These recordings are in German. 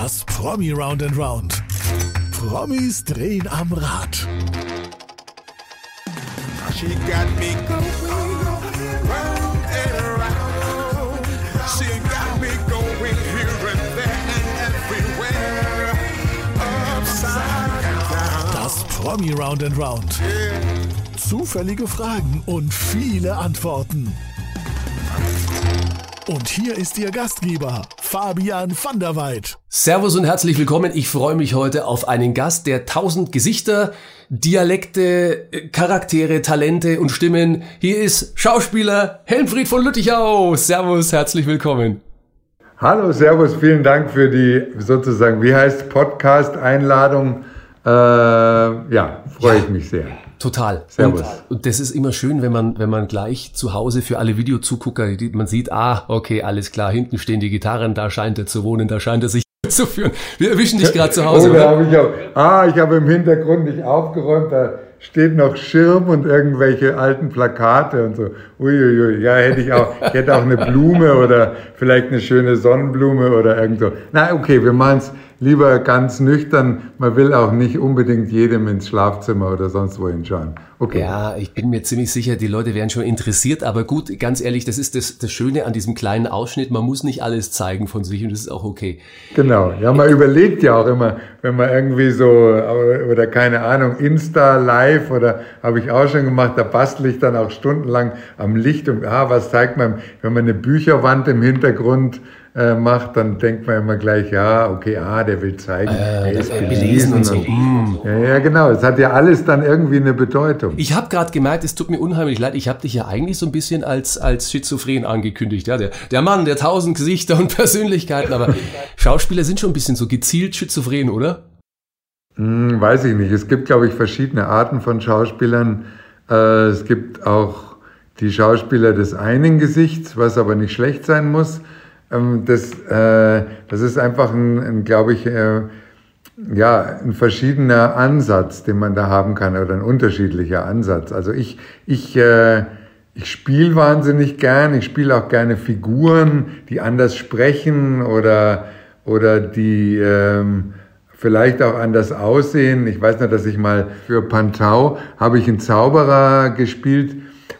Das Promi Round and Round. Promis drehen am Rad. She got me going round and around. She got me going here and there and everywhere. Upside down. Das Promi Round and Round. Zufällige Fragen und viele Antworten. Und hier ist Ihr Gastgeber, Fabian van der Weid. Servus und herzlich willkommen. Ich freue mich heute auf einen Gast, der tausend Gesichter, Dialekte, äh, Charaktere, Talente und Stimmen. Hier ist Schauspieler Helmfried von Lüttichau. Servus, herzlich willkommen. Hallo, Servus, vielen Dank für die sozusagen, wie heißt Podcast-Einladung. Äh, ja, freue ich mich sehr. Total. Servus. Und, das ist immer schön, wenn man, wenn man gleich zu Hause für alle Videozugucker, die- man sieht, ah, okay, alles klar, hinten stehen die Gitarren, da scheint er zu wohnen, da scheint er sich zu führen. Wir erwischen dich gerade zu Hause, Oh, oder? ich auch, ah, ich habe im Hintergrund nicht aufgeräumt, da steht noch Schirm und irgendwelche alten Plakate und so. Uiuiui, ja, hätte ich auch, ich hätte auch eine Blume oder vielleicht eine schöne Sonnenblume oder irgend so. Na, okay, wir machen es lieber ganz nüchtern. Man will auch nicht unbedingt jedem ins Schlafzimmer oder sonst wohin schauen. Okay. Ja, ich bin mir ziemlich sicher, die Leute wären schon interessiert, aber gut, ganz ehrlich, das ist das, das Schöne an diesem kleinen Ausschnitt, man muss nicht alles zeigen von sich und das ist auch okay. Genau, ja, man überlegt ja auch immer, wenn man irgendwie so, oder keine Ahnung, Insta live oder habe ich auch schon gemacht, da bastel ich dann auch stundenlang am Licht und, ah, was zeigt man, wenn man eine Bücherwand im Hintergrund äh, macht, dann denkt man immer gleich, ja, okay, ah, der will zeigen, er das ist äh, belesen und so. Mm. Ja, ja, genau, es hat ja alles dann irgendwie eine Bedeutung. Ich habe gerade gemerkt, es tut mir unheimlich leid, ich habe dich ja eigentlich so ein bisschen als, als schizophren angekündigt. Ja? Der, der Mann, der tausend Gesichter und Persönlichkeiten, aber Schauspieler sind schon ein bisschen so gezielt schizophren, oder? Hm, weiß ich nicht. Es gibt, glaube ich, verschiedene Arten von Schauspielern. Äh, es gibt auch die Schauspieler des einen Gesichts, was aber nicht schlecht sein muss. Ähm, das, äh, das ist einfach ein, ein glaube ich, äh, ja, ein verschiedener Ansatz, den man da haben kann oder ein unterschiedlicher Ansatz. Also ich, ich, äh, ich spiele wahnsinnig gern. Ich spiele auch gerne Figuren, die anders sprechen oder, oder die ähm, vielleicht auch anders aussehen. Ich weiß noch, dass ich mal für Pantau habe ich einen Zauberer gespielt,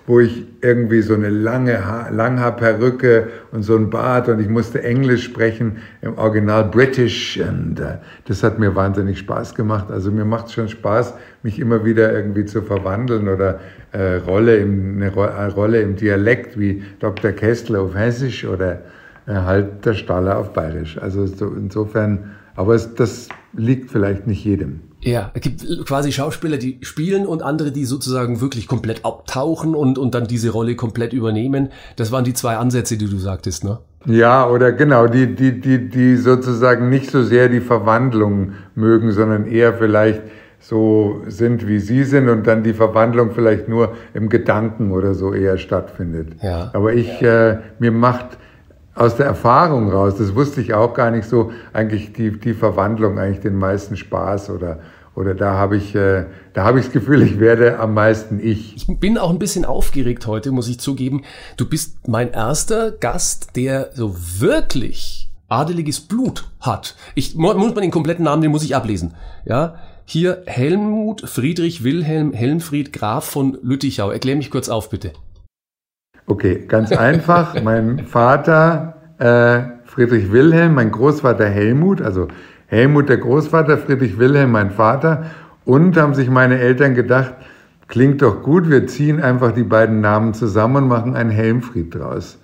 wo ich irgendwie so eine lange ha Langhaarperücke und so ein Bart und ich musste Englisch sprechen, im Original British und äh, das hat mir wahnsinnig Spaß gemacht. Also mir macht es schon Spaß, mich immer wieder irgendwie zu verwandeln oder äh, Rolle im, eine, Ro eine Rolle im Dialekt wie Dr. Kessler auf Hessisch oder äh, halt der Staller auf Bayerisch. Also so, insofern, aber es, das liegt vielleicht nicht jedem. Ja, es gibt quasi Schauspieler, die spielen und andere, die sozusagen wirklich komplett abtauchen und, und dann diese Rolle komplett übernehmen. Das waren die zwei Ansätze, die du sagtest, ne? Ja, oder genau, die, die, die, die sozusagen nicht so sehr die Verwandlung mögen, sondern eher vielleicht so sind, wie sie sind und dann die Verwandlung vielleicht nur im Gedanken oder so eher stattfindet. Ja. Aber ich, äh, mir macht aus der Erfahrung raus, das wusste ich auch gar nicht so, eigentlich die, die Verwandlung eigentlich den meisten Spaß oder, oder da habe ich, äh, da habe ich das Gefühl, ich werde am meisten ich. Ich bin auch ein bisschen aufgeregt heute, muss ich zugeben. Du bist mein erster Gast, der so wirklich adeliges Blut hat. Ich mu- muss man den kompletten Namen, den muss ich ablesen. Ja, hier Helmut Friedrich Wilhelm Helmfried Graf von Lüttichau. Erklär mich kurz auf, bitte. Okay, ganz einfach. mein Vater äh, Friedrich Wilhelm, mein Großvater Helmut, also Helmut der Großvater, Friedrich Wilhelm mein Vater. Und haben sich meine Eltern gedacht, klingt doch gut, wir ziehen einfach die beiden Namen zusammen und machen einen Helmfried draus.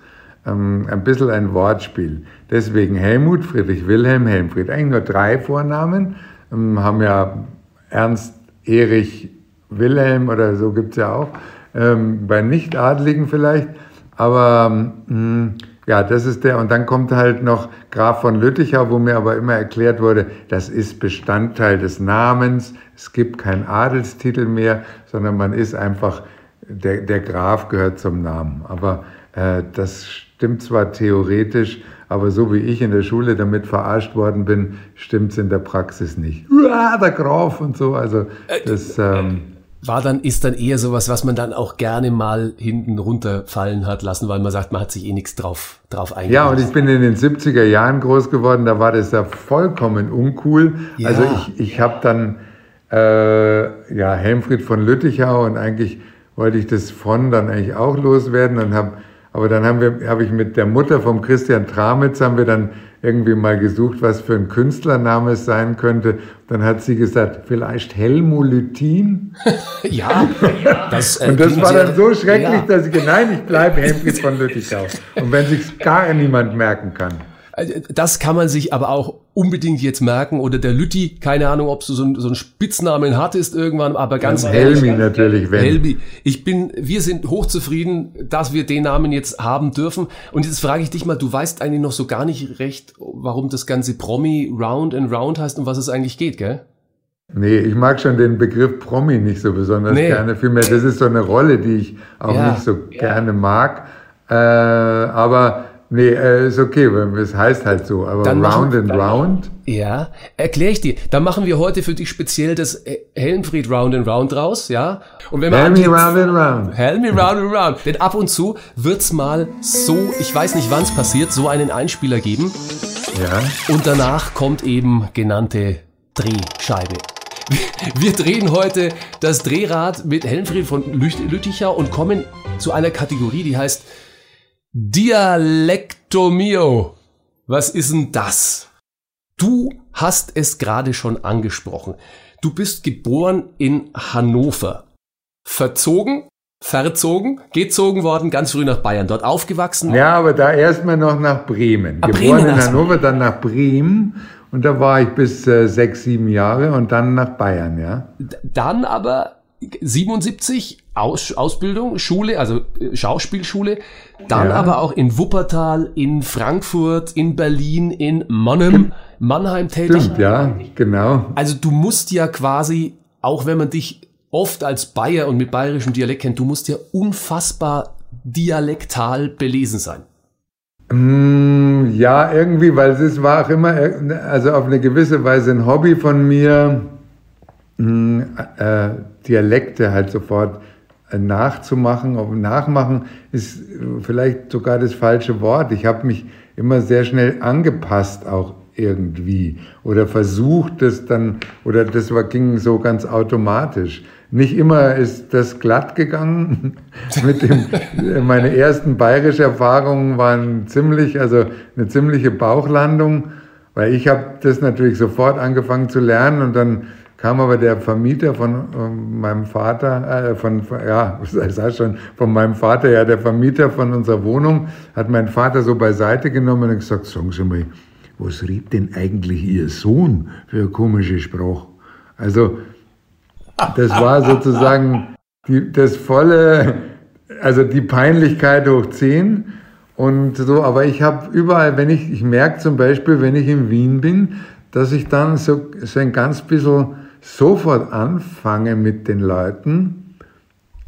Ähm, ein bisschen ein Wortspiel. Deswegen Helmut, Friedrich Wilhelm, Helmfried. Eigentlich nur drei Vornamen. Ähm, haben ja Ernst, Erich, Wilhelm oder so gibt's ja auch. Ähm, bei Nichtadligen vielleicht. Aber mh, ja, das ist der. Und dann kommt halt noch Graf von Lüttichau, wo mir aber immer erklärt wurde, das ist Bestandteil des Namens. Es gibt keinen Adelstitel mehr, sondern man ist einfach, der, der Graf gehört zum Namen. Aber äh, das stimmt zwar theoretisch, aber so wie ich in der Schule damit verarscht worden bin, stimmt's in der Praxis nicht. Uah, der Graf und so. Also das. Ähm, war dann, ist dann eher sowas, was man dann auch gerne mal hinten runterfallen hat lassen, weil man sagt, man hat sich eh nichts drauf, drauf eingelassen. Ja, und ich bin in den 70er Jahren groß geworden, da war das ja vollkommen uncool. Ja. Also ich, ich habe dann, äh, ja, Helmfried von Lüttichau und eigentlich wollte ich das von dann eigentlich auch loswerden und habe aber dann haben wir, habe ich mit der Mutter vom Christian Tramitz haben wir dann irgendwie mal gesucht, was für ein Künstlername es sein könnte. Dann hat sie gesagt, vielleicht Helmulytin. ja, das, äh, Und das war dann so schrecklich, ja. dass ich gesagt nein, ich bleibe Helmfried von Lüttichau. Und wenn sich gar niemand merken kann. Also, Das kann man sich aber auch unbedingt jetzt merken. Oder der Lütti, keine Ahnung, ob du so, ein- so einen Spitznamen hattest irgendwann, aber ganz ehrlich. Helmi natürlich, wenn. Helmi, ich bin, wir sind hochzufrieden, dass wir den Namen jetzt haben dürfen. Und jetzt frage ich dich mal, du weißt eigentlich noch so gar nicht recht, warum das ganze Promi Round and Round heißt und was es eigentlich geht, gell? Nee, ich mag schon den Begriff Promi nicht so besonders Nee. gerne. Vielmehr, das ist so eine Rolle, die ich auch Ja. nicht so gerne mag. Äh, aber nee, äh, ist okay, es heißt halt so. Aber Dann machen- Round and Round. Ja, erkläre ich dir. Dann machen wir heute für dich speziell das äh, Helmfried Round and Round raus, ja? Und wenn Helmi anklicken- Round and Round. Helmi round and round. Denn ab und zu wird's mal so, ich weiß nicht wann's passiert, so einen Einspieler geben. Ja. Und danach kommt eben genannte Drehscheibe. Wir drehen heute das Drehrad mit Helmfried von Lüttichau und kommen zu einer Kategorie, die heißt Dialektomio. Was ist denn das? Du hast es gerade schon angesprochen. Du bist geboren in Hannover. Verzogen, verzogen, gezogen worden, ganz früh nach Bayern. Dort aufgewachsen. Ja, aber da erstmal noch nach Bremen. Ah, Geboren Bremen in. Hannover, dann nach Bremen. Und da war ich bis äh, sechs, sieben Jahre und dann nach Bayern, ja. Dann aber 77 Aus, Ausbildung, Schule, also äh, Schauspielschule. Dann Ja. aber auch in Wuppertal, in Frankfurt, in Berlin, in Mannheim, Mannheim tätig. Stimmt, ja, genau. Also du musst ja quasi, auch wenn man dich oft als Bayer und mit bayerischem Dialekt kennt, du musst ja unfassbar dialektal belesen sein. Mm, Ja, irgendwie, weil es war auch immer, also auf eine gewisse Weise ein Hobby von mir, mm, äh, Dialekte halt sofort nachzumachen. Nachmachen ist äh, vielleicht sogar das falsche Wort. Ich habe mich immer sehr schnell angepasst auch irgendwie oder versucht das dann oder das war, ging so ganz automatisch. Nicht immer ist das glatt gegangen. Mit dem, meine ersten bayerische Erfahrungen waren ziemlich, also eine ziemliche Bauchlandung, weil ich habe das natürlich sofort angefangen zu lernen und dann kam aber der Vermieter von ähm, meinem Vater, äh, von, ja, ich sag schon, von meinem Vater, ja, der Vermieter von unserer Wohnung, hat meinen Vater so beiseite genommen und gesagt, sagen Sie mal, was redet denn eigentlich Ihr Sohn für eine komische Sprache? Also, das war sozusagen die, das volle, also die Peinlichkeit hoch 10 und so, aber ich habe überall, wenn ich, ich merke zum Beispiel, wenn ich in Wien bin, dass ich dann so, so ein ganz bisschen sofort anfange mit den Leuten.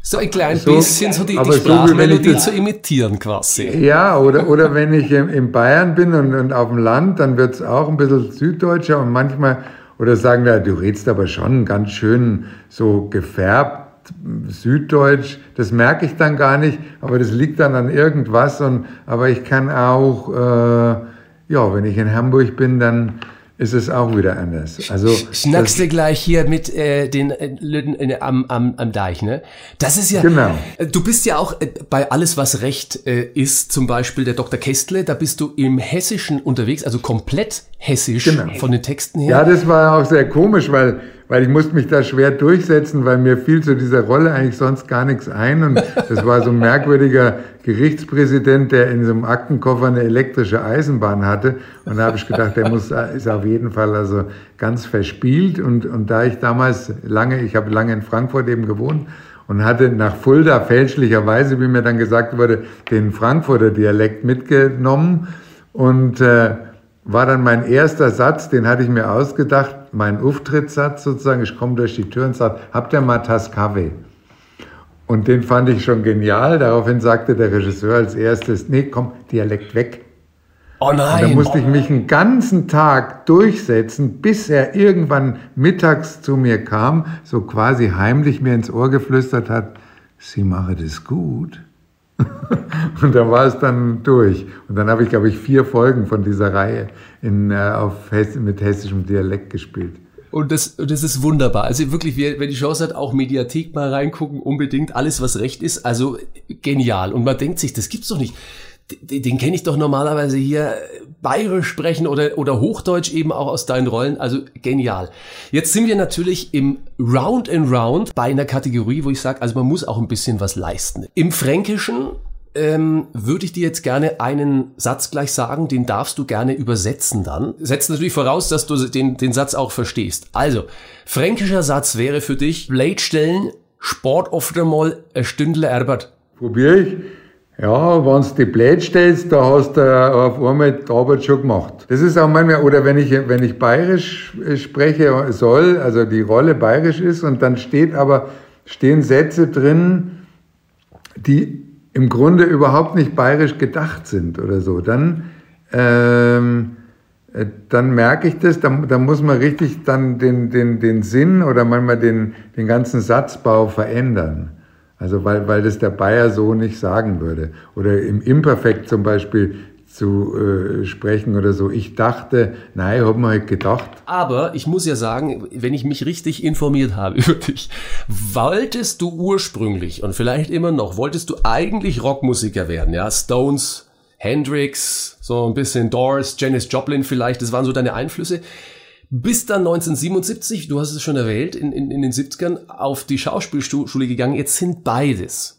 So ein klein So, bisschen so die, die so Sprachmelodie das- zu imitieren quasi. Ja, oder, oder wenn ich in, Bayern bin und, und auf dem Land, dann wird's auch ein bisschen süddeutscher und manchmal, oder sagen da, du redest aber schon ganz schön so gefärbt süddeutsch. Das merke ich dann gar nicht, aber das liegt dann an irgendwas. Und, aber ich kann auch, äh, ja, wenn ich in Hamburg bin, dann ist es auch wieder anders. Also Schnackst du gleich hier mit äh, den äh, Lütten äh, am, am, am Deich, ne? Das ist ja. Genau. Äh, Du bist ja auch äh, bei alles, was Recht äh, ist, zum Beispiel der Dr. Kästle, da bist du im Hessischen unterwegs, also komplett hessisch Genau. von den Texten her. Ja, das war auch sehr komisch, weil, weil ich musste mich da schwer durchsetzen, weil mir fiel zu dieser Rolle eigentlich sonst gar nichts ein. Und das war so ein merkwürdiger Gerichtspräsident, der in so einem Aktenkoffer eine elektrische Eisenbahn hatte. Und da habe ich gedacht, der muss, ist auf jeden Fall also ganz verspielt. Und, und da ich damals lange, ich habe lange in Frankfurt eben gewohnt, und hatte nach Fulda fälschlicherweise, wie mir dann gesagt wurde, den Frankfurter Dialekt mitgenommen und äh, war dann mein erster Satz, den hatte ich mir ausgedacht, mein Auftrittssatz sozusagen, ich komme durch die Tür und sage, habt ihr mal Tass Kaffee? Und den fand ich schon genial. Daraufhin sagte der Regisseur als erstes, nee, komm, Dialekt weg. Oh nein. Und da musste ich mich einen ganzen Tag durchsetzen, bis er irgendwann mittags zu mir kam, so quasi heimlich mir ins Ohr geflüstert hat, Sie machen das gut. und da war es dann durch. Und dann habe ich, glaube ich, vier Folgen von dieser Reihe in, äh, auf Hess mit hessischem Dialekt gespielt. Und das, das ist wunderbar. Also wirklich, wer, wer die Chance hat, auch Mediathek mal reingucken, unbedingt alles, was recht ist. Also genial. Und man denkt sich, das gibt's doch nicht. Den, den kenne ich doch normalerweise hier bayerisch sprechen oder, oder Hochdeutsch eben auch aus deinen Rollen. Also genial. Jetzt sind wir natürlich im Round and Round bei einer Kategorie, wo ich sage, also man muss auch ein bisschen was leisten. Im Fränkischen ähm, würde ich dir jetzt gerne einen Satz gleich sagen, den darfst du gerne übersetzen dann. Setzt natürlich voraus, dass du den, den Satz auch verstehst. Also, fränkischer Satz wäre für dich, Blätstellen, Sport oft einmal ein Stündler Erbert. Probier ich. Ja, wenn du die Blät stellst, da hast du auf einmal die Arbeit schon gemacht. Das ist auch manchmal, oder wenn ich, wenn ich bayerisch spreche soll, also die Rolle bayerisch ist und dann steht aber, stehen Sätze drin, die im Grunde überhaupt nicht bayerisch gedacht sind oder so, dann, ähm, äh, dann merke ich das, da, da muss man richtig dann den, den, den Sinn oder manchmal den, den ganzen Satzbau verändern. Also weil, weil das der Bayer so nicht sagen würde. Oder im Imperfekt zum Beispiel zu äh, sprechen oder so. Ich dachte, nein, hab mir halt gedacht. Aber ich muss ja sagen, wenn ich mich richtig informiert habe über dich, wolltest du ursprünglich und vielleicht immer noch, wolltest du eigentlich Rockmusiker werden, ja? Stones, Hendrix, so ein bisschen Doors, Janis Joplin vielleicht, das waren so deine Einflüsse. Bis dann 1977, du hast es schon erwähnt, in, in, in den 70ern auf die Schauspielschule gegangen. Jetzt sind beides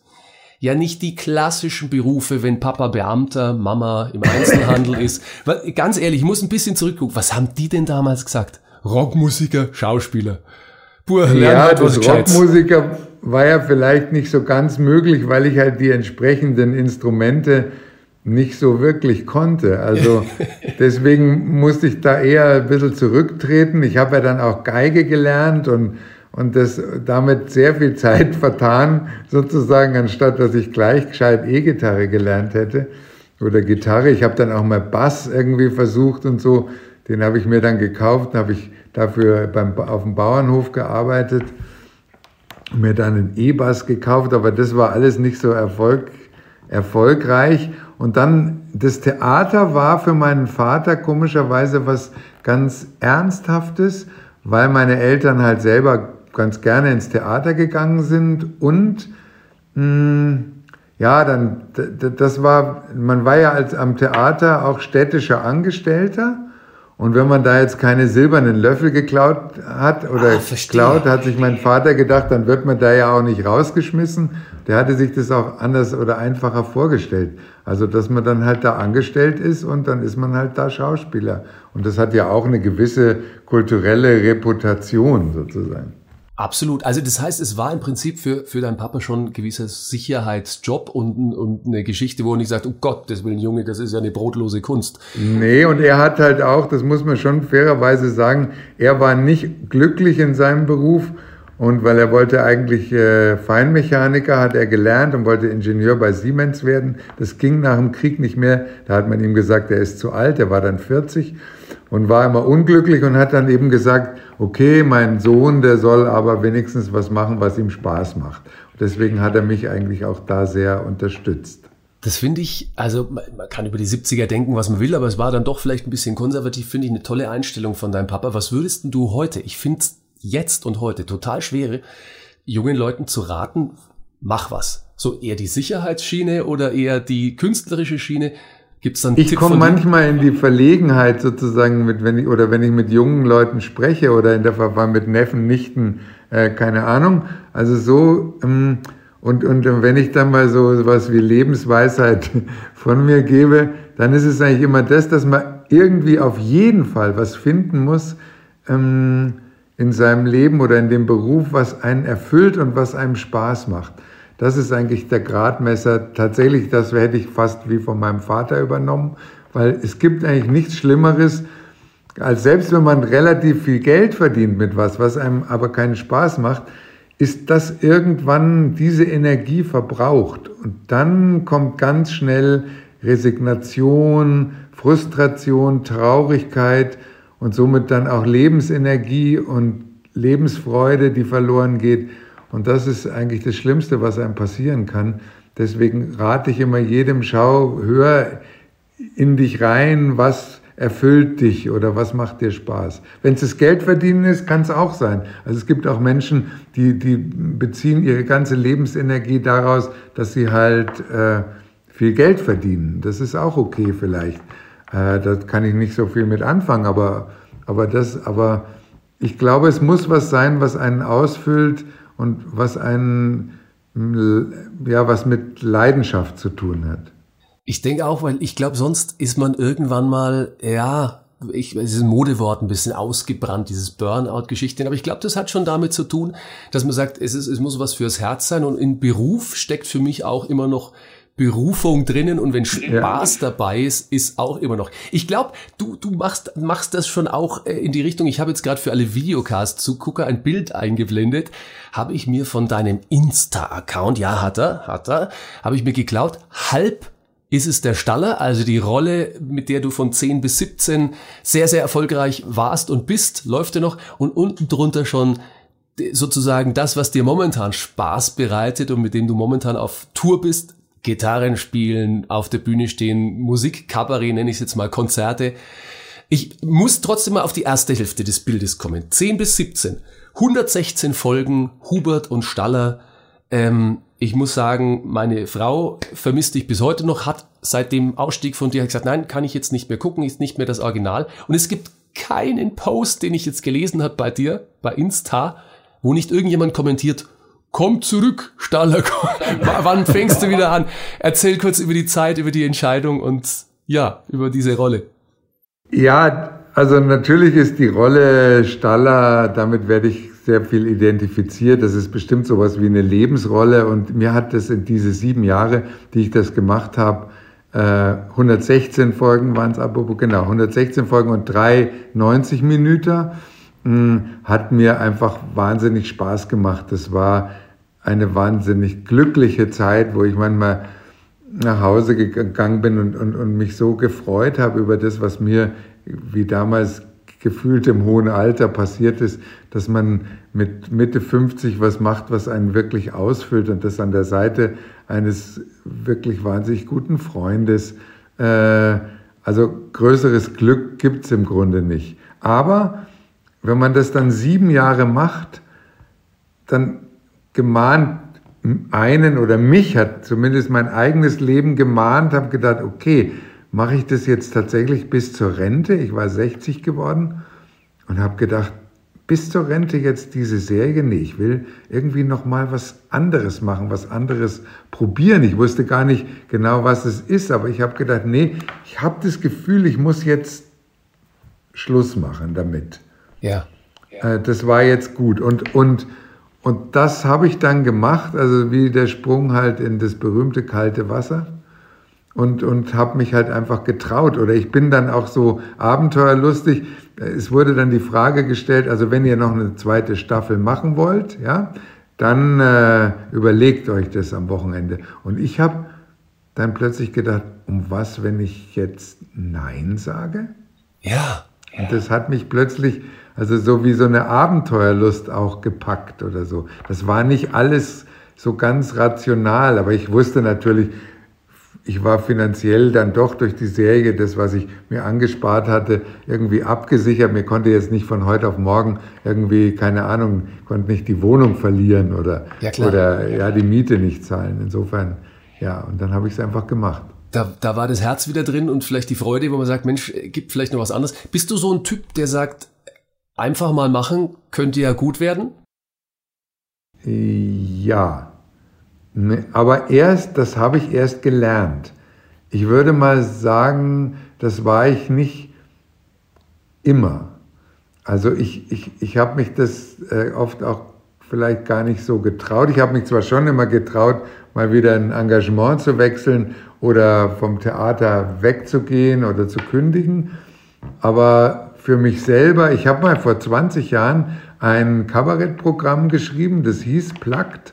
ja nicht die klassischen Berufe, wenn Papa Beamter, Mama im Einzelhandel ist. Ganz ehrlich, ich muss ein bisschen zurückgucken. Was haben die denn damals gesagt? Rockmusiker, Schauspieler. Pur, ja, halt das Rockmusiker war ja vielleicht nicht so ganz möglich, weil ich halt die entsprechenden Instrumente nicht so wirklich konnte. Also deswegen musste ich da eher ein bisschen zurücktreten. Ich habe ja dann auch Geige gelernt und, und das damit sehr viel Zeit vertan, sozusagen, anstatt dass ich gleich gescheit E-Gitarre gelernt hätte oder Gitarre. Ich habe dann auch mal Bass irgendwie versucht und so. Den habe ich mir dann gekauft, habe ich dafür beim, auf dem Bauernhof gearbeitet, mir dann einen E-Bass gekauft, aber das war alles nicht so erfolg, erfolgreich. Und dann, das Theater war für meinen Vater komischerweise was ganz Ernsthaftes, weil meine Eltern halt selber ganz gerne ins Theater gegangen sind und mh, hm, ja, dann, das war, man war ja als am Theater auch städtischer Angestellter. Und wenn man da jetzt keine silbernen Löffel geklaut hat oder ah, geklaut, hat sich mein Vater gedacht, dann wird man da ja auch nicht rausgeschmissen. Der hatte sich das auch anders oder einfacher vorgestellt. Also, dass man dann halt da angestellt ist und dann ist man halt da Schauspieler. Und das hat ja auch eine gewisse kulturelle Reputation sozusagen. Absolut. Also das heißt, es war im Prinzip für, für deinen Papa schon ein gewisser Sicherheitsjob und, und eine Geschichte, wo er nicht sagt, oh Gott, das will ein Junge, das ist ja eine brotlose Kunst. Nee, und er hat halt auch, das muss man schon fairerweise sagen, er war nicht glücklich in seinem Beruf und weil er wollte eigentlich äh, Feinmechaniker, hat er gelernt und wollte Ingenieur bei Siemens werden. Das ging nach dem Krieg nicht mehr. Da hat man ihm gesagt, er ist zu alt, er war dann 40 und war immer unglücklich und hat dann eben gesagt, okay, mein Sohn, der soll aber wenigstens was machen, was ihm Spaß macht. Und deswegen hat er mich eigentlich auch da sehr unterstützt. Das finde ich, also man kann über die 70er denken, was man will, aber es war dann doch vielleicht ein bisschen konservativ, finde ich eine tolle Einstellung von deinem Papa. Was würdest du heute, ich finde es jetzt und heute total schwer, jungen Leuten zu raten, mach was. So eher die Sicherheitsschiene oder eher die künstlerische Schiene. Gibt's dann ich komme manchmal in die Verlegenheit sozusagen mit, wenn ich, oder wenn ich mit jungen Leuten spreche oder in der Verwahr mit Neffen, Nichten, äh, keine Ahnung. Also so, ähm, und, und wenn ich dann mal so was wie Lebensweisheit von mir gebe, dann ist es eigentlich immer das, dass man irgendwie auf jeden Fall was finden muss ähm, in seinem Leben oder in dem Beruf, was einen erfüllt und was einem Spaß macht. Das ist eigentlich der Gradmesser. Tatsächlich, das hätte ich fast wie von meinem Vater übernommen, weil es gibt eigentlich nichts Schlimmeres, als selbst wenn man relativ viel Geld verdient mit was, was einem aber keinen Spaß macht, ist das irgendwann diese Energie verbraucht. Und dann kommt ganz schnell Resignation, Frustration, Traurigkeit und somit dann auch Lebensenergie und Lebensfreude, die verloren geht. Und das ist eigentlich das Schlimmste, was einem passieren kann. Deswegen rate ich immer jedem, schau, hör in dich rein, was erfüllt dich oder was macht dir Spaß. Wenn es das Geld verdienen ist, kann es auch sein. Also es gibt auch Menschen, die, die beziehen ihre ganze Lebensenergie daraus, dass sie halt äh, viel Geld verdienen. Das ist auch okay vielleicht. Äh, da kann ich nicht so viel mit anfangen, aber, aber das, aber ich glaube, es muss was sein, was einen ausfüllt und was einen, ja, was mit Leidenschaft zu tun hat. Ich denke auch, weil ich glaube, sonst ist man irgendwann mal, ja, ich, es ist ein Modewort, ein bisschen ausgebrannt, dieses Burnout-Geschichte. Aber ich glaube, das hat schon damit zu tun, dass man sagt, es, ist, es muss was fürs Herz sein. Und in Beruf steckt für mich auch immer noch Berufung drinnen und wenn Spaß ja. dabei ist, ist auch immer noch. Ich glaube, du, du machst, machst das schon auch äh, in die Richtung. Ich habe jetzt gerade für alle Videocast-Zugucker ein Bild eingeblendet. Habe ich mir von deinem Insta-Account, ja, hat er, hat er, habe ich mir geklaut, halb ist es der Staller, also die Rolle, mit der du von 10 bis 17 sehr, sehr erfolgreich warst und bist, läuft er noch und unten drunter schon sozusagen das, was dir momentan Spaß bereitet und mit dem du momentan auf Tour bist, Gitarren spielen, auf der Bühne stehen, Musik, Kabarett nenne ich es jetzt mal, Konzerte. Ich muss trotzdem mal auf die erste Hälfte des Bildes kommen. 10 bis 17. 116 Folgen, Hubert und Staller. Ähm, ich muss sagen, meine Frau vermisst dich bis heute noch, hat seit dem Ausstieg von dir gesagt, nein, kann ich jetzt nicht mehr gucken, ist nicht mehr das Original. Und es gibt keinen Post, den ich jetzt gelesen habe bei dir, bei Insta, wo nicht irgendjemand kommentiert, komm zurück, Staller, wann fängst du wieder an? Erzähl kurz über die Zeit, über die Entscheidung und ja, über diese Rolle. Ja, also natürlich ist die Rolle Staller, damit werde ich sehr viel identifiziert. Das ist bestimmt sowas wie eine Lebensrolle und mir hat das in diese sieben Jahre, die ich das gemacht habe, 116 äh, Folgen waren es, aber genau, 116 Folgen und drei 90 Minuten hat mir einfach wahnsinnig Spaß gemacht. Das war eine wahnsinnig glückliche Zeit, wo ich manchmal nach Hause gegangen bin und, und, und mich so gefreut habe über das, was mir wie damals gefühlt im hohen Alter passiert ist, dass man mit Mitte 50 was macht, was einen wirklich ausfüllt und das an der Seite eines wirklich wahnsinnig guten Freundes. Äh, also größeres Glück gibt's im Grunde nicht. Aber wenn man das dann sieben Jahre macht, dann gemahnt einen oder mich hat zumindest mein eigenes Leben gemahnt, habe gedacht, okay, mache ich das jetzt tatsächlich bis zur Rente? Ich war 60 geworden und habe gedacht, bis zur Rente jetzt diese Serie? Nee, ich will irgendwie noch mal was anderes machen, was anderes probieren. Ich wusste gar nicht genau, was es ist, aber ich habe gedacht, nee, ich habe das Gefühl, ich muss jetzt Schluss machen damit. Ja. Äh, das war jetzt gut. Und, und, und das habe ich dann gemacht, also wie der Sprung halt in das berühmte kalte Wasser. Und, und habe mich halt einfach getraut. Oder ich bin dann auch so abenteuerlustig. Es wurde dann die Frage gestellt, also wenn ihr noch eine zweite Staffel machen wollt, ja, dann äh, überlegt euch das am Wochenende. Und ich habe dann plötzlich gedacht, um was, wenn ich jetzt Nein sage? Ja. Und das hat mich plötzlich also so wie so eine Abenteuerlust auch gepackt oder so. Das war nicht alles so ganz rational, aber ich wusste natürlich, ich war finanziell dann doch durch die Serie, das, was ich mir angespart hatte, irgendwie abgesichert. Mir konnte jetzt nicht von heute auf morgen irgendwie, keine Ahnung, konnte nicht die Wohnung verlieren oder, ja, oder ja, die Miete nicht zahlen. Insofern, ja, und dann habe ich es einfach gemacht. Da, da war das Herz wieder drin und vielleicht die Freude, wo man sagt, Mensch, gibt vielleicht noch was anderes. Bist du so ein Typ, der sagt, Einfach mal machen könnte ja gut werden? Ja, ne, aber erst, das habe ich erst gelernt. Ich würde mal sagen, das war ich nicht immer. Also ich, ich, ich habe mich das äh, oft auch vielleicht gar nicht so getraut. Ich habe mich zwar schon immer getraut, mal wieder ein Engagement zu wechseln oder vom Theater wegzugehen oder zu kündigen, aber für mich selber. Ich habe mal vor 20 Jahren ein Kabarettprogramm geschrieben, das hieß Plagt.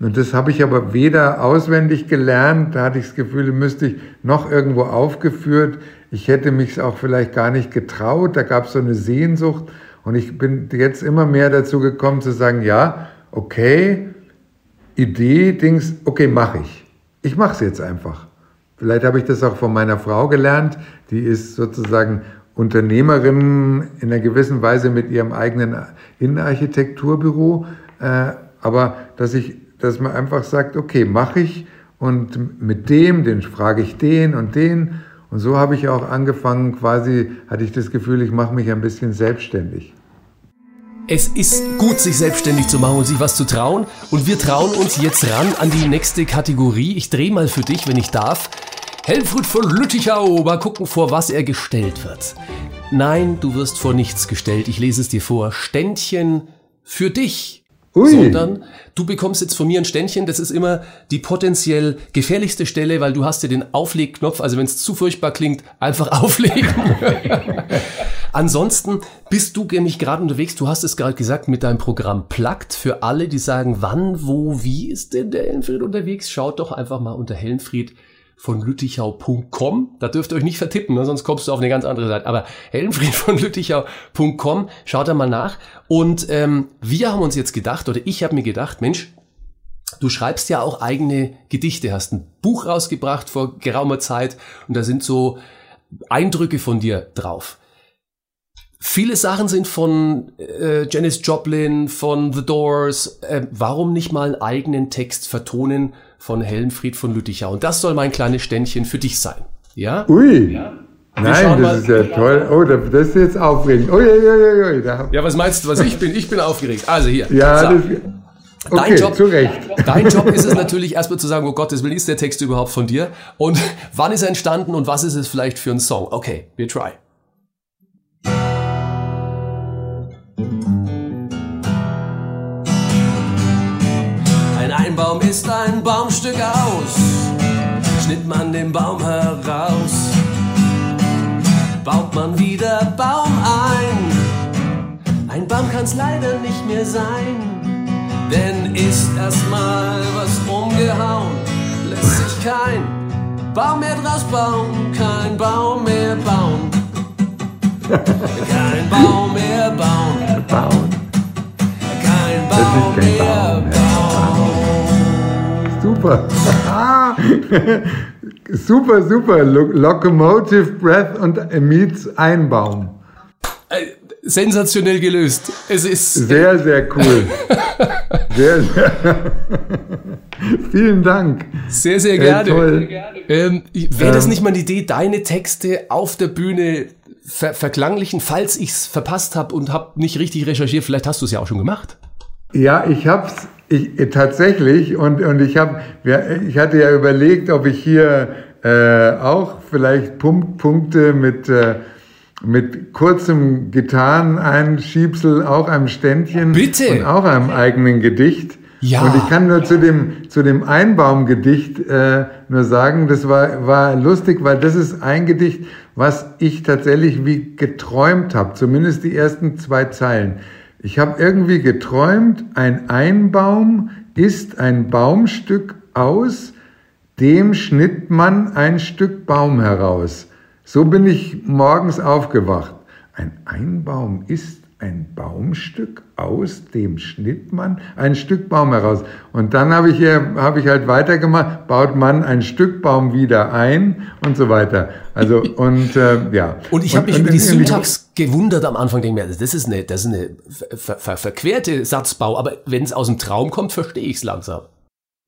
Und das habe ich aber weder auswendig gelernt, da hatte ich das Gefühl, müsste ich noch irgendwo aufgeführt. Ich hätte mich auch vielleicht gar nicht getraut, da gab es so eine Sehnsucht. Und ich bin jetzt immer mehr dazu gekommen zu sagen, ja, okay, Idee, Dings, okay, mache ich. Ich mache es jetzt einfach. Vielleicht habe ich das auch von meiner Frau gelernt, die ist sozusagen Unternehmerin in einer gewissen Weise mit ihrem eigenen Innenarchitekturbüro. Äh, aber dass ich dass man einfach sagt, okay, mache ich und mit dem, den frage ich den und den. Und so habe ich auch angefangen, quasi hatte ich das Gefühl, ich mache mich ein bisschen selbstständig. Es ist gut, sich selbstständig zu machen und sich was zu trauen. Und wir trauen uns jetzt ran an die nächste Kategorie. Ich drehe mal für dich, wenn ich darf. Helmfried von Lüttichau, mal gucken, vor was er gestellt wird. Nein, du wirst vor nichts gestellt. Ich lese es dir vor. Ständchen für dich. Ui. sondern du bekommst jetzt von mir ein Ständchen. Das ist immer die potenziell gefährlichste Stelle, weil du hast ja den Auflegknopf. Also wenn es zu furchtbar klingt, einfach auflegen. Ansonsten bist du nämlich gerade unterwegs. Du hast es gerade gesagt mit deinem Programm Plagt für alle, die sagen, wann, wo, wie ist denn der Hellenfried unterwegs? Schaut doch einfach mal unter Hellenfried von lüttichau.com. Da dürft ihr euch nicht vertippen, ne? sonst kommst du auf eine ganz andere Seite. Aber Hellenfried von lüttichau.com, schaut da mal nach. Und ähm, wir haben uns jetzt gedacht, oder ich habe mir gedacht, Mensch, du schreibst ja auch eigene Gedichte, hast ein Buch rausgebracht vor geraumer Zeit und da sind so Eindrücke von dir drauf. Viele Sachen sind von äh, Janis Joplin, von The Doors. Äh, warum nicht mal einen eigenen Text vertonen von Helmfried von Lüttichau. Und das soll mein kleines Ständchen für dich sein. Ja? Ui. Ja? Nein, das ist ja toll. Oh, das ist jetzt aufregend. Oh, ja, ja, ja, ja. was meinst du, was ich bin? Ich bin aufgeregt. Also hier. Ja, so. das, okay, dein Job, zu Recht. Dein Job ist es natürlich erstmal zu sagen, oh Gott, das will ist der Text überhaupt von dir? Und wann ist er entstanden und was ist es vielleicht für ein Song? Okay, wir try. Baum ist ein Baumstück aus, schnitt man den Baum heraus, baut man wieder Baum ein. Ein Baum kann's leider nicht mehr sein, denn ist erstmal was umgehauen, lässt sich kein Baum mehr draus bauen, kein Baum mehr bauen. Kein Baum mehr bauen. Kein Baum mehr bauen super. super, super. Locomotive Breath und meets Einbaum. Äh, sensationell gelöst. Es ist sehr, sehr cool. sehr, sehr. Vielen Dank. Sehr, sehr gerne. Äh. Ähm, Wäre das ähm. nicht mal eine Idee, deine Texte auf der Bühne ver verklanglichen, falls ich es verpasst habe und habe nicht richtig recherchiert? Vielleicht hast du es ja auch schon gemacht. Ja, ich habe es ich, äh, tatsächlich, und, und ich, hab, ich hatte ja überlegt, ob ich hier äh, auch vielleicht Punkt, Punkte mit, äh, mit kurzem Gitarreneinschiebsel, auch einem Ständchen Bitte. und auch einem eigenen Gedicht. Ja. Und ich kann nur zu dem, zu dem Einbaumgedicht äh, nur sagen, das war, war lustig, weil das ist ein Gedicht, was ich tatsächlich wie geträumt habe, zumindest die ersten zwei Zeilen. Ich habe irgendwie geträumt, ein Einbaum ist ein Baumstück aus, dem schnitt man ein Stück Baum heraus. So bin ich morgens aufgewacht. Ein Einbaum ist ein Baumstück, aus dem schnitt man ein Stück Baum heraus. Und dann habe ich, hab ich halt weitergemacht, baut man ein Stück Baum wieder ein und so weiter. Also und äh, ja. Und ich habe mich über die Syntax gewundert am Anfang, denke mir, das ist eine, das ist eine ver ver verquerte Satzbau, aber wenn es aus dem Traum kommt, verstehe ich es langsam.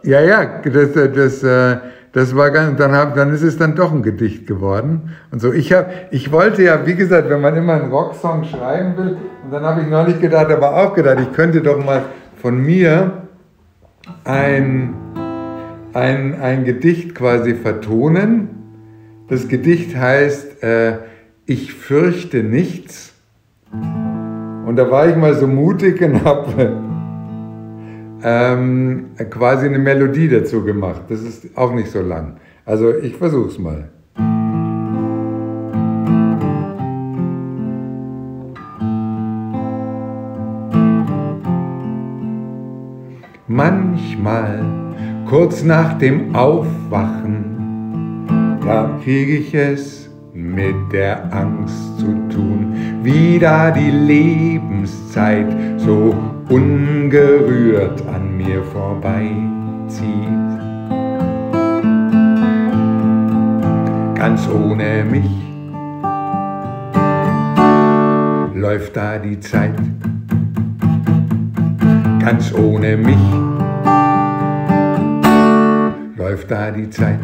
Ja, ja, das, das, äh, das war ganz, dann, hab, dann ist es dann doch ein Gedicht geworden. Und so, ich habe, ich wollte ja, wie gesagt, wenn man immer einen Rocksong schreiben will, und dann habe ich neulich gedacht, aber auch gedacht, ich könnte doch mal von mir ein, ein, ein Gedicht quasi vertonen. Das Gedicht heißt, äh, ich fürchte nichts. Und da war ich mal so mutig und habe ähm, quasi eine Melodie dazu gemacht. Das ist auch nicht so lang. Also ich versuche es mal. manchmal kurz nach dem Aufwachen, da krieg ich es mit der Angst zu tun, wie da die Lebenszeit so ungerührt an mir vorbeizieht. Ganz ohne mich läuft da die Zeit. Ganz ohne mich läuft da die Zeit.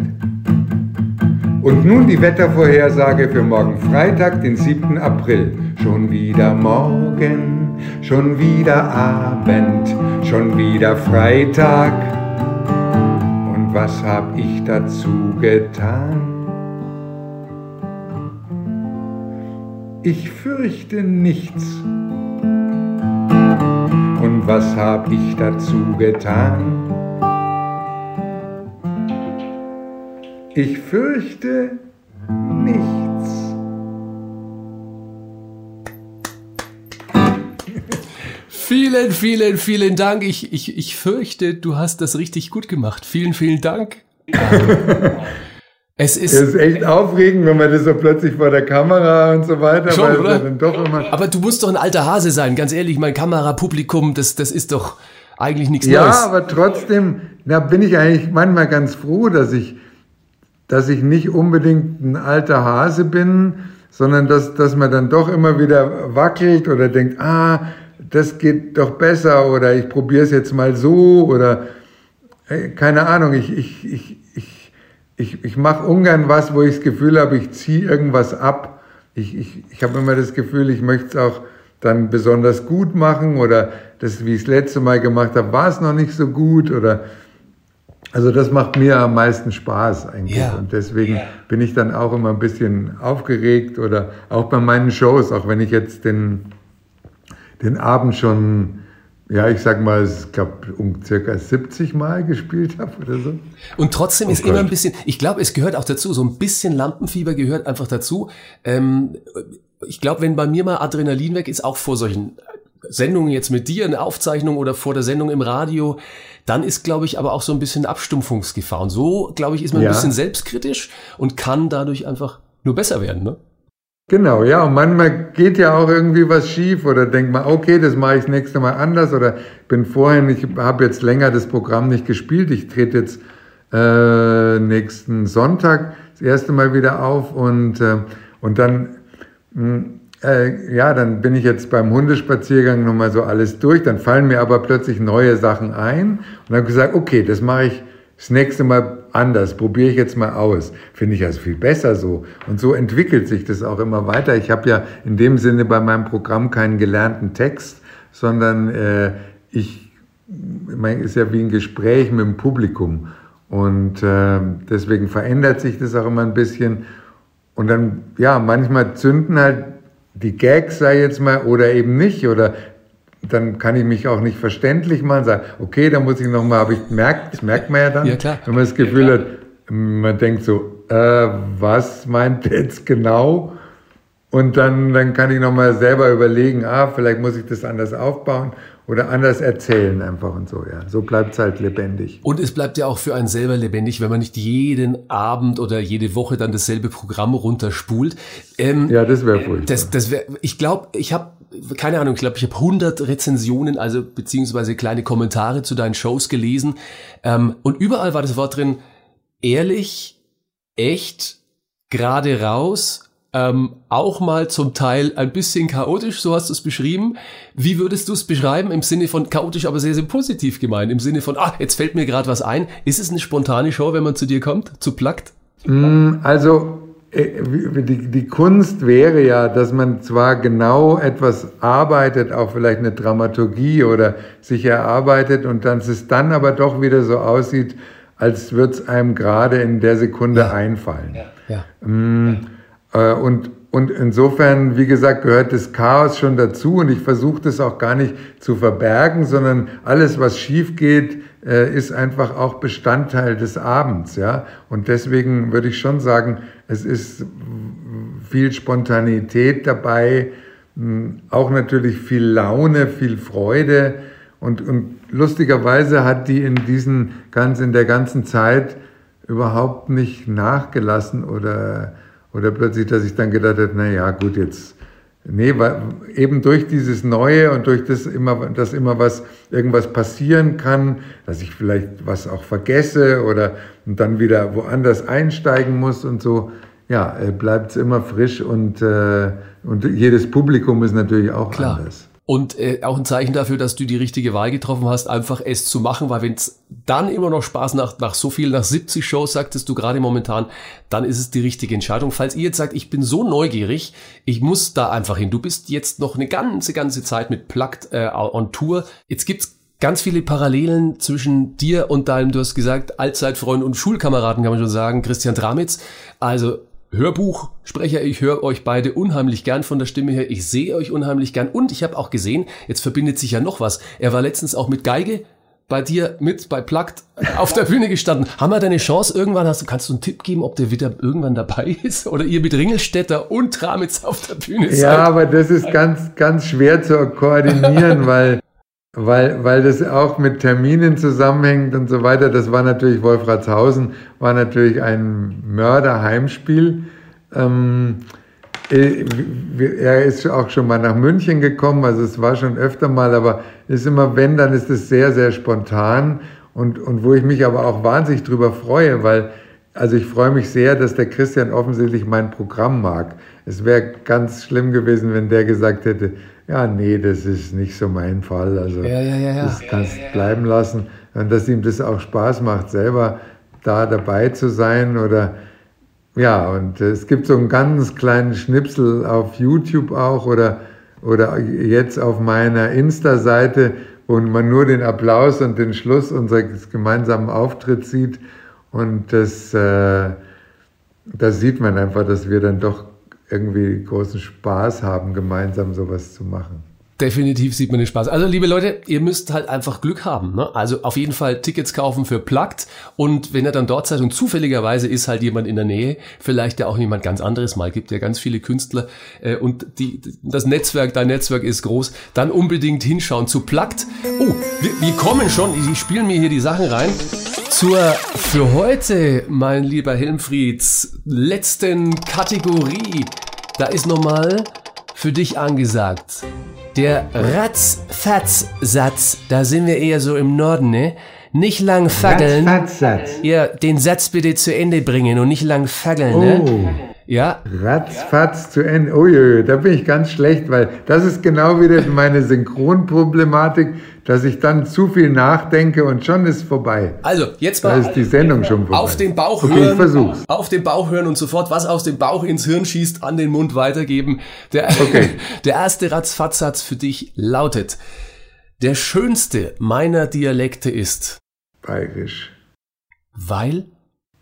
Und nun die Wettervorhersage für morgen Freitag, den 7. April. Schon wieder Morgen, schon wieder Abend, schon wieder Freitag. Und was hab ich dazu getan? Ich fürchte nichts. Und was hab ich dazu getan? Ich fürchte nichts. Vielen, vielen, vielen Dank. Ich, ich, ich fürchte, du hast das richtig gut gemacht. Vielen, vielen Dank. Es ist, es ist echt aufregend, wenn man das so plötzlich vor der Kamera und so weiter. Schon, weil oder? Dann doch immer Aber du musst doch ein alter Hase sein, ganz ehrlich. Mein Kamerapublikum, das, das ist doch eigentlich nichts ja, Neues. Ja, aber trotzdem, da bin ich eigentlich manchmal ganz froh, dass ich, dass ich nicht unbedingt ein alter Hase bin, sondern dass, dass man dann doch immer wieder wackelt oder denkt, ah, das geht doch besser oder ich probiere es jetzt mal so oder äh, keine Ahnung, ich, ich, ich, ich, ich, ich mache ungern was, wo ich das Gefühl habe, ich ziehe irgendwas ab. Ich, ich, ich habe immer das Gefühl, ich möchte es auch dann besonders gut machen oder das, wie ich es letzte Mal gemacht habe, war es noch nicht so gut oder also das macht mir am meisten Spaß eigentlich. Ja. Und deswegen ja. bin ich dann auch immer ein bisschen aufgeregt oder auch bei meinen Shows, auch wenn ich jetzt den, den Abend schon, ja, ich sag mal, ich glaube, um circa 70 Mal gespielt habe oder so. Und trotzdem oh ist Gott. immer ein bisschen, ich glaube, es gehört auch dazu, so ein bisschen Lampenfieber gehört einfach dazu. Ähm, ich glaube, wenn bei mir mal Adrenalin weg ist, auch vor solchen Sendungen jetzt mit dir, eine Aufzeichnung oder vor der Sendung im Radio, dann ist, glaube ich, aber auch so ein bisschen Abstumpfungsgefahr. Und so, glaube ich, ist man ja. ein bisschen selbstkritisch und kann dadurch einfach nur besser werden, ne? Genau, ja, und manchmal geht ja auch irgendwie was schief oder denkt man, okay, das mache ich das nächste Mal anders oder bin vorhin, ich habe jetzt länger das Programm nicht gespielt, ich trete jetzt äh, nächsten Sonntag das erste Mal wieder auf und, äh, und dann mh, hm, äh, ja, dann bin ich jetzt beim Hundespaziergang nochmal so alles durch, dann fallen mir aber plötzlich neue Sachen ein und habe gesagt, okay, das mache ich das nächste Mal anders, probiere ich jetzt mal aus. Finde ich also viel besser so. Und so entwickelt sich das auch immer weiter. Ich habe ja in dem Sinne bei meinem Programm keinen gelernten Text, sondern äh, ich, meine, ist ja wie ein Gespräch mit dem Publikum. Und äh, deswegen verändert sich das auch immer ein bisschen. Und dann, ja, manchmal zünden halt die Gags, sei jetzt mal, oder eben nicht, oder dann kann ich mich auch nicht verständlich machen, sagen, okay, da muss ich nochmal, aber ich merke, das merkt man ja dann, ja, wenn man das Gefühl ja, hat, man denkt so, äh, was meint jetzt genau? Und dann, dann kann ich nochmal selber überlegen, ah, vielleicht muss ich das anders aufbauen oder anders erzählen einfach und so, ja. So bleibt es halt lebendig. Und es bleibt ja auch für einen selber lebendig, wenn man nicht jeden Abend oder jede Woche dann dasselbe Programm runterspult. Ähm, ja, das wäre furchtbar. Das, das wär, ich glaube, ich habe keine Ahnung, ich glaube, ich habe 100 Rezensionen, also beziehungsweise kleine Kommentare zu deinen Shows gelesen. Ähm, und überall war das Wort drin, ehrlich, echt, gerade raus, ähm, auch mal zum Teil ein bisschen chaotisch, so hast du es beschrieben. Wie würdest du es beschreiben im Sinne von chaotisch, aber sehr, sehr positiv gemeint? Im Sinne von, ah, jetzt fällt mir gerade was ein. Ist es eine spontane Show, wenn man zu dir kommt, zu Plagt? Mm, also äh, die, die Kunst wäre ja, dass man zwar genau etwas arbeitet, auch vielleicht eine Dramaturgie oder sich erarbeitet und dann es dann aber doch wieder so aussieht, als würde es einem gerade in der Sekunde ja. einfallen. Ja. Ja. Mm, äh, und, und insofern, wie gesagt, gehört das Chaos schon dazu und ich versuche das auch gar nicht zu verbergen, sondern alles, was schief geht, äh, ist einfach auch Bestandteil des Abends, ja. Und deswegen würde ich schon sagen, es ist viel Spontanität dabei, auch natürlich viel Laune, viel Freude Und, und lustigerweise hat die in diesen ganz, in der ganzen Zeit überhaupt nicht nachgelassen oder, oder plötzlich, dass ich dann gedacht habe, na ja, gut, jetzt, nee, weil eben durch dieses Neue und durch das immer, dass immer was, irgendwas passieren kann, dass ich vielleicht was auch vergesse oder und dann wieder woanders einsteigen muss und so, ja, äh, bleibt es immer frisch und, äh, und jedes Publikum ist natürlich auch Klar. anders. Und äh, auch ein Zeichen dafür, dass du die richtige Wahl getroffen hast, einfach es zu machen, weil wenn es dann immer noch Spaß macht, nach so viel, nach 70 Shows, sagtest du gerade momentan, dann ist es die richtige Entscheidung. Falls ihr jetzt sagt, ich bin so neugierig, ich muss da einfach hin. Du bist jetzt noch eine ganze, ganze Zeit mit Plugged äh, on Tour. Jetzt gibt's ganz viele Parallelen zwischen dir und deinem, du hast gesagt, Allzeitfreund und Schulkameraden, kann man schon sagen, Christian Dramitz. Also Hörbuchsprecher, ich höre euch beide unheimlich gern von der Stimme her, ich sehe euch unheimlich gern und ich habe auch gesehen, jetzt verbindet sich ja noch was. Er war letztens auch mit Geige bei dir mit bei Plugged auf der Bühne gestanden. Haben wir deine Chance irgendwann? Hast du, kannst du einen Tipp geben, ob der wieder irgendwann dabei ist? Oder ihr mit Ringelstädter und Tramitz auf der Bühne seid? Ja, aber das ist ganz, ganz schwer zu koordinieren, weil, weil, weil das auch mit Terminen zusammenhängt und so weiter. Das war natürlich Wolfratshausen, war natürlich ein Mörderheimspiel. Ähm, äh, er ist auch schon mal nach München gekommen, also es war schon öfter mal, aber ist immer, wenn, dann ist es sehr, sehr spontan und, und wo ich mich aber auch wahnsinnig drüber freue, weil, also ich freue mich sehr, dass der Christian offensichtlich mein Programm mag. Es wäre ganz schlimm gewesen, wenn der gesagt hätte, ja, nee, das ist nicht so mein Fall, also Ja, ja, ja, das kannst bleiben lassen. Und dass ihm das auch Spaß macht, selber da dabei zu sein oder ja, und es gibt so einen ganz kleinen Schnipsel auf YouTube auch oder, oder jetzt auf meiner Insta-Seite, wo man nur den Applaus und den Schluss unseres gemeinsamen Auftritts sieht. Und das, äh, das sieht man einfach, dass wir dann doch irgendwie großen Spaß haben, gemeinsam sowas zu machen. Definitiv sieht man den Spaß. Also, liebe Leute, ihr müsst halt einfach Glück haben. Ne? Also auf jeden Fall Tickets kaufen für Plugged. Und wenn ihr dann dort seid und zufälligerweise ist halt jemand in der Nähe, vielleicht ja auch jemand ganz anderes, mal gibt ja ganz viele Künstler äh, und die, das Netzwerk, dein Netzwerk ist groß, dann unbedingt hinschauen zu Plugged. Oh, wir, wir kommen schon, ich spiele mir hier die Sachen rein. Zur für heute, mein lieber Helmfrieds, letzten Kategorie. Da ist nochmal für dich angesagt. Der Ratz-Fatz-Satz, da sind wir eher so im Norden, ne? Nicht lang fackeln. Ratzfatz. Ja, den Satz bitte zu Ende bringen und nicht lang fackeln, ne? Ja, ratzfatz zu Ende. Uiuiui, da bin ich ganz schlecht, weil das ist genau wieder meine Synchronproblematik, dass ich dann zu viel nachdenke und schon ist vorbei. also jetzt Da mal ist die Sendung schon vorbei. auf den Bauch Okay, ich hören, versuch's. auf den Bauch hören und sofort was aus dem Bauch ins Hirn schießt, an den Mund weitergeben. Der, Okay. der erste Ratzfatz-Satz für dich lautet, der schönste meiner Dialekte ist, Bayerisch. weil,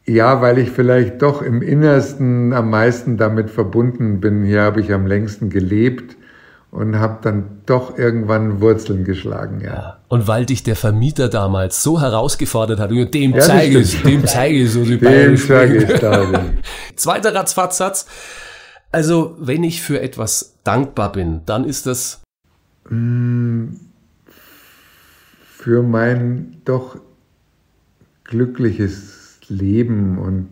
Ja, weil ich vielleicht doch im Innersten am meisten damit verbunden bin. Hier habe ich am längsten gelebt und habe dann doch irgendwann Wurzeln geschlagen, ja. und weil dich der Vermieter damals so herausgefordert hat, und dem Ja, zeige ich, dem zeige ich so die sage sprechen. ich da. Zweiter Ratzfatzsatz. Also, wenn ich für etwas dankbar bin, dann ist das, Für mein doch glückliches Leben und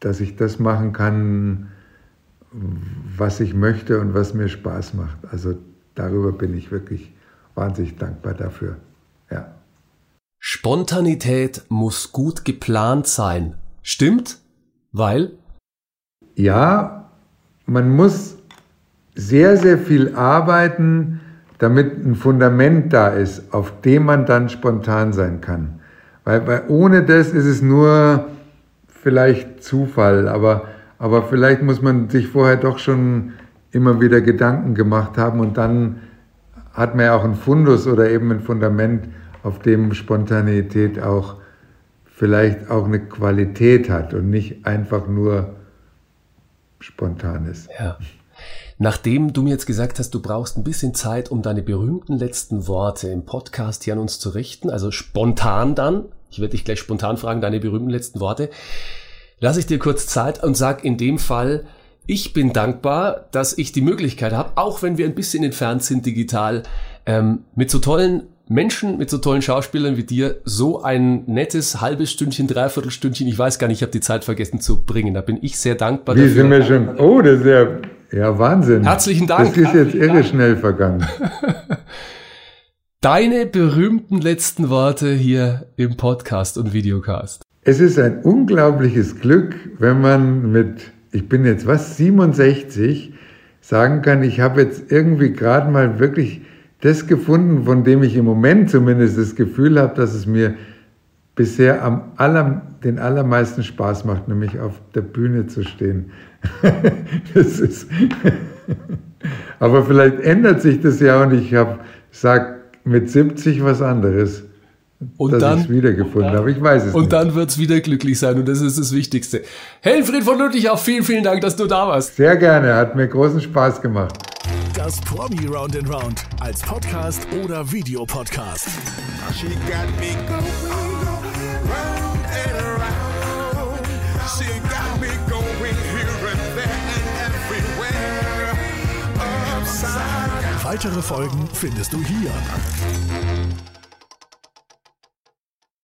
dass ich das machen kann, was ich möchte und was mir Spaß macht. Also darüber bin ich wirklich wahnsinnig dankbar dafür. Ja. Spontanität muss gut geplant sein. Stimmt? Weil? Ja, man muss sehr, sehr viel arbeiten, damit ein Fundament da ist, auf dem man dann spontan sein kann. Weil, weil ohne das ist es nur vielleicht Zufall, aber, aber vielleicht muss man sich vorher doch schon immer wieder Gedanken gemacht haben und dann hat man ja auch einen Fundus oder eben ein Fundament, auf dem Spontanität auch vielleicht auch eine Qualität hat und nicht einfach nur spontan ist. Ja. Nachdem du mir jetzt gesagt hast, du brauchst ein bisschen Zeit, um deine berühmten letzten Worte im Podcast hier an uns zu richten, also spontan dann, ich werde dich gleich spontan fragen, deine berühmten letzten Worte, lasse ich dir kurz Zeit und sag in dem Fall, ich bin dankbar, dass ich die Möglichkeit habe, auch wenn wir ein bisschen entfernt sind digital, ähm, mit so tollen Menschen mit so tollen Schauspielern wie dir so ein nettes halbes Stündchen, Dreiviertelstündchen, ich weiß gar nicht, ich habe die Zeit vergessen zu bringen. Da bin ich sehr dankbar Wie dafür. sind wir schon? Oh, das ist ja, ja Wahnsinn. Herzlichen Dank. Das ist jetzt irre schnell vergangen. Deine berühmten letzten Worte hier im Podcast und Videocast. Es ist ein unglaubliches Glück, wenn man mit, ich bin jetzt was, 67, sagen kann, ich habe jetzt irgendwie gerade mal wirklich das gefunden, von dem ich im Moment zumindest das Gefühl habe, dass es mir bisher am aller, den allermeisten Spaß macht, nämlich auf der Bühne zu stehen. das ist Aber vielleicht ändert sich das ja und ich habe sag mit 70 was anderes, Und dass dann- ich es wiedergefunden habe. Ich weiß es Und nicht. dann wird's wieder glücklich sein und das ist das Wichtigste. Helfried von Ludwig, auch vielen, vielen Dank, dass du da warst. Sehr gerne, hat mir großen Spaß gemacht. Das Promi Round and Round als Podcast oder Videopodcast. She got me going Weitere Folgen findest du hier.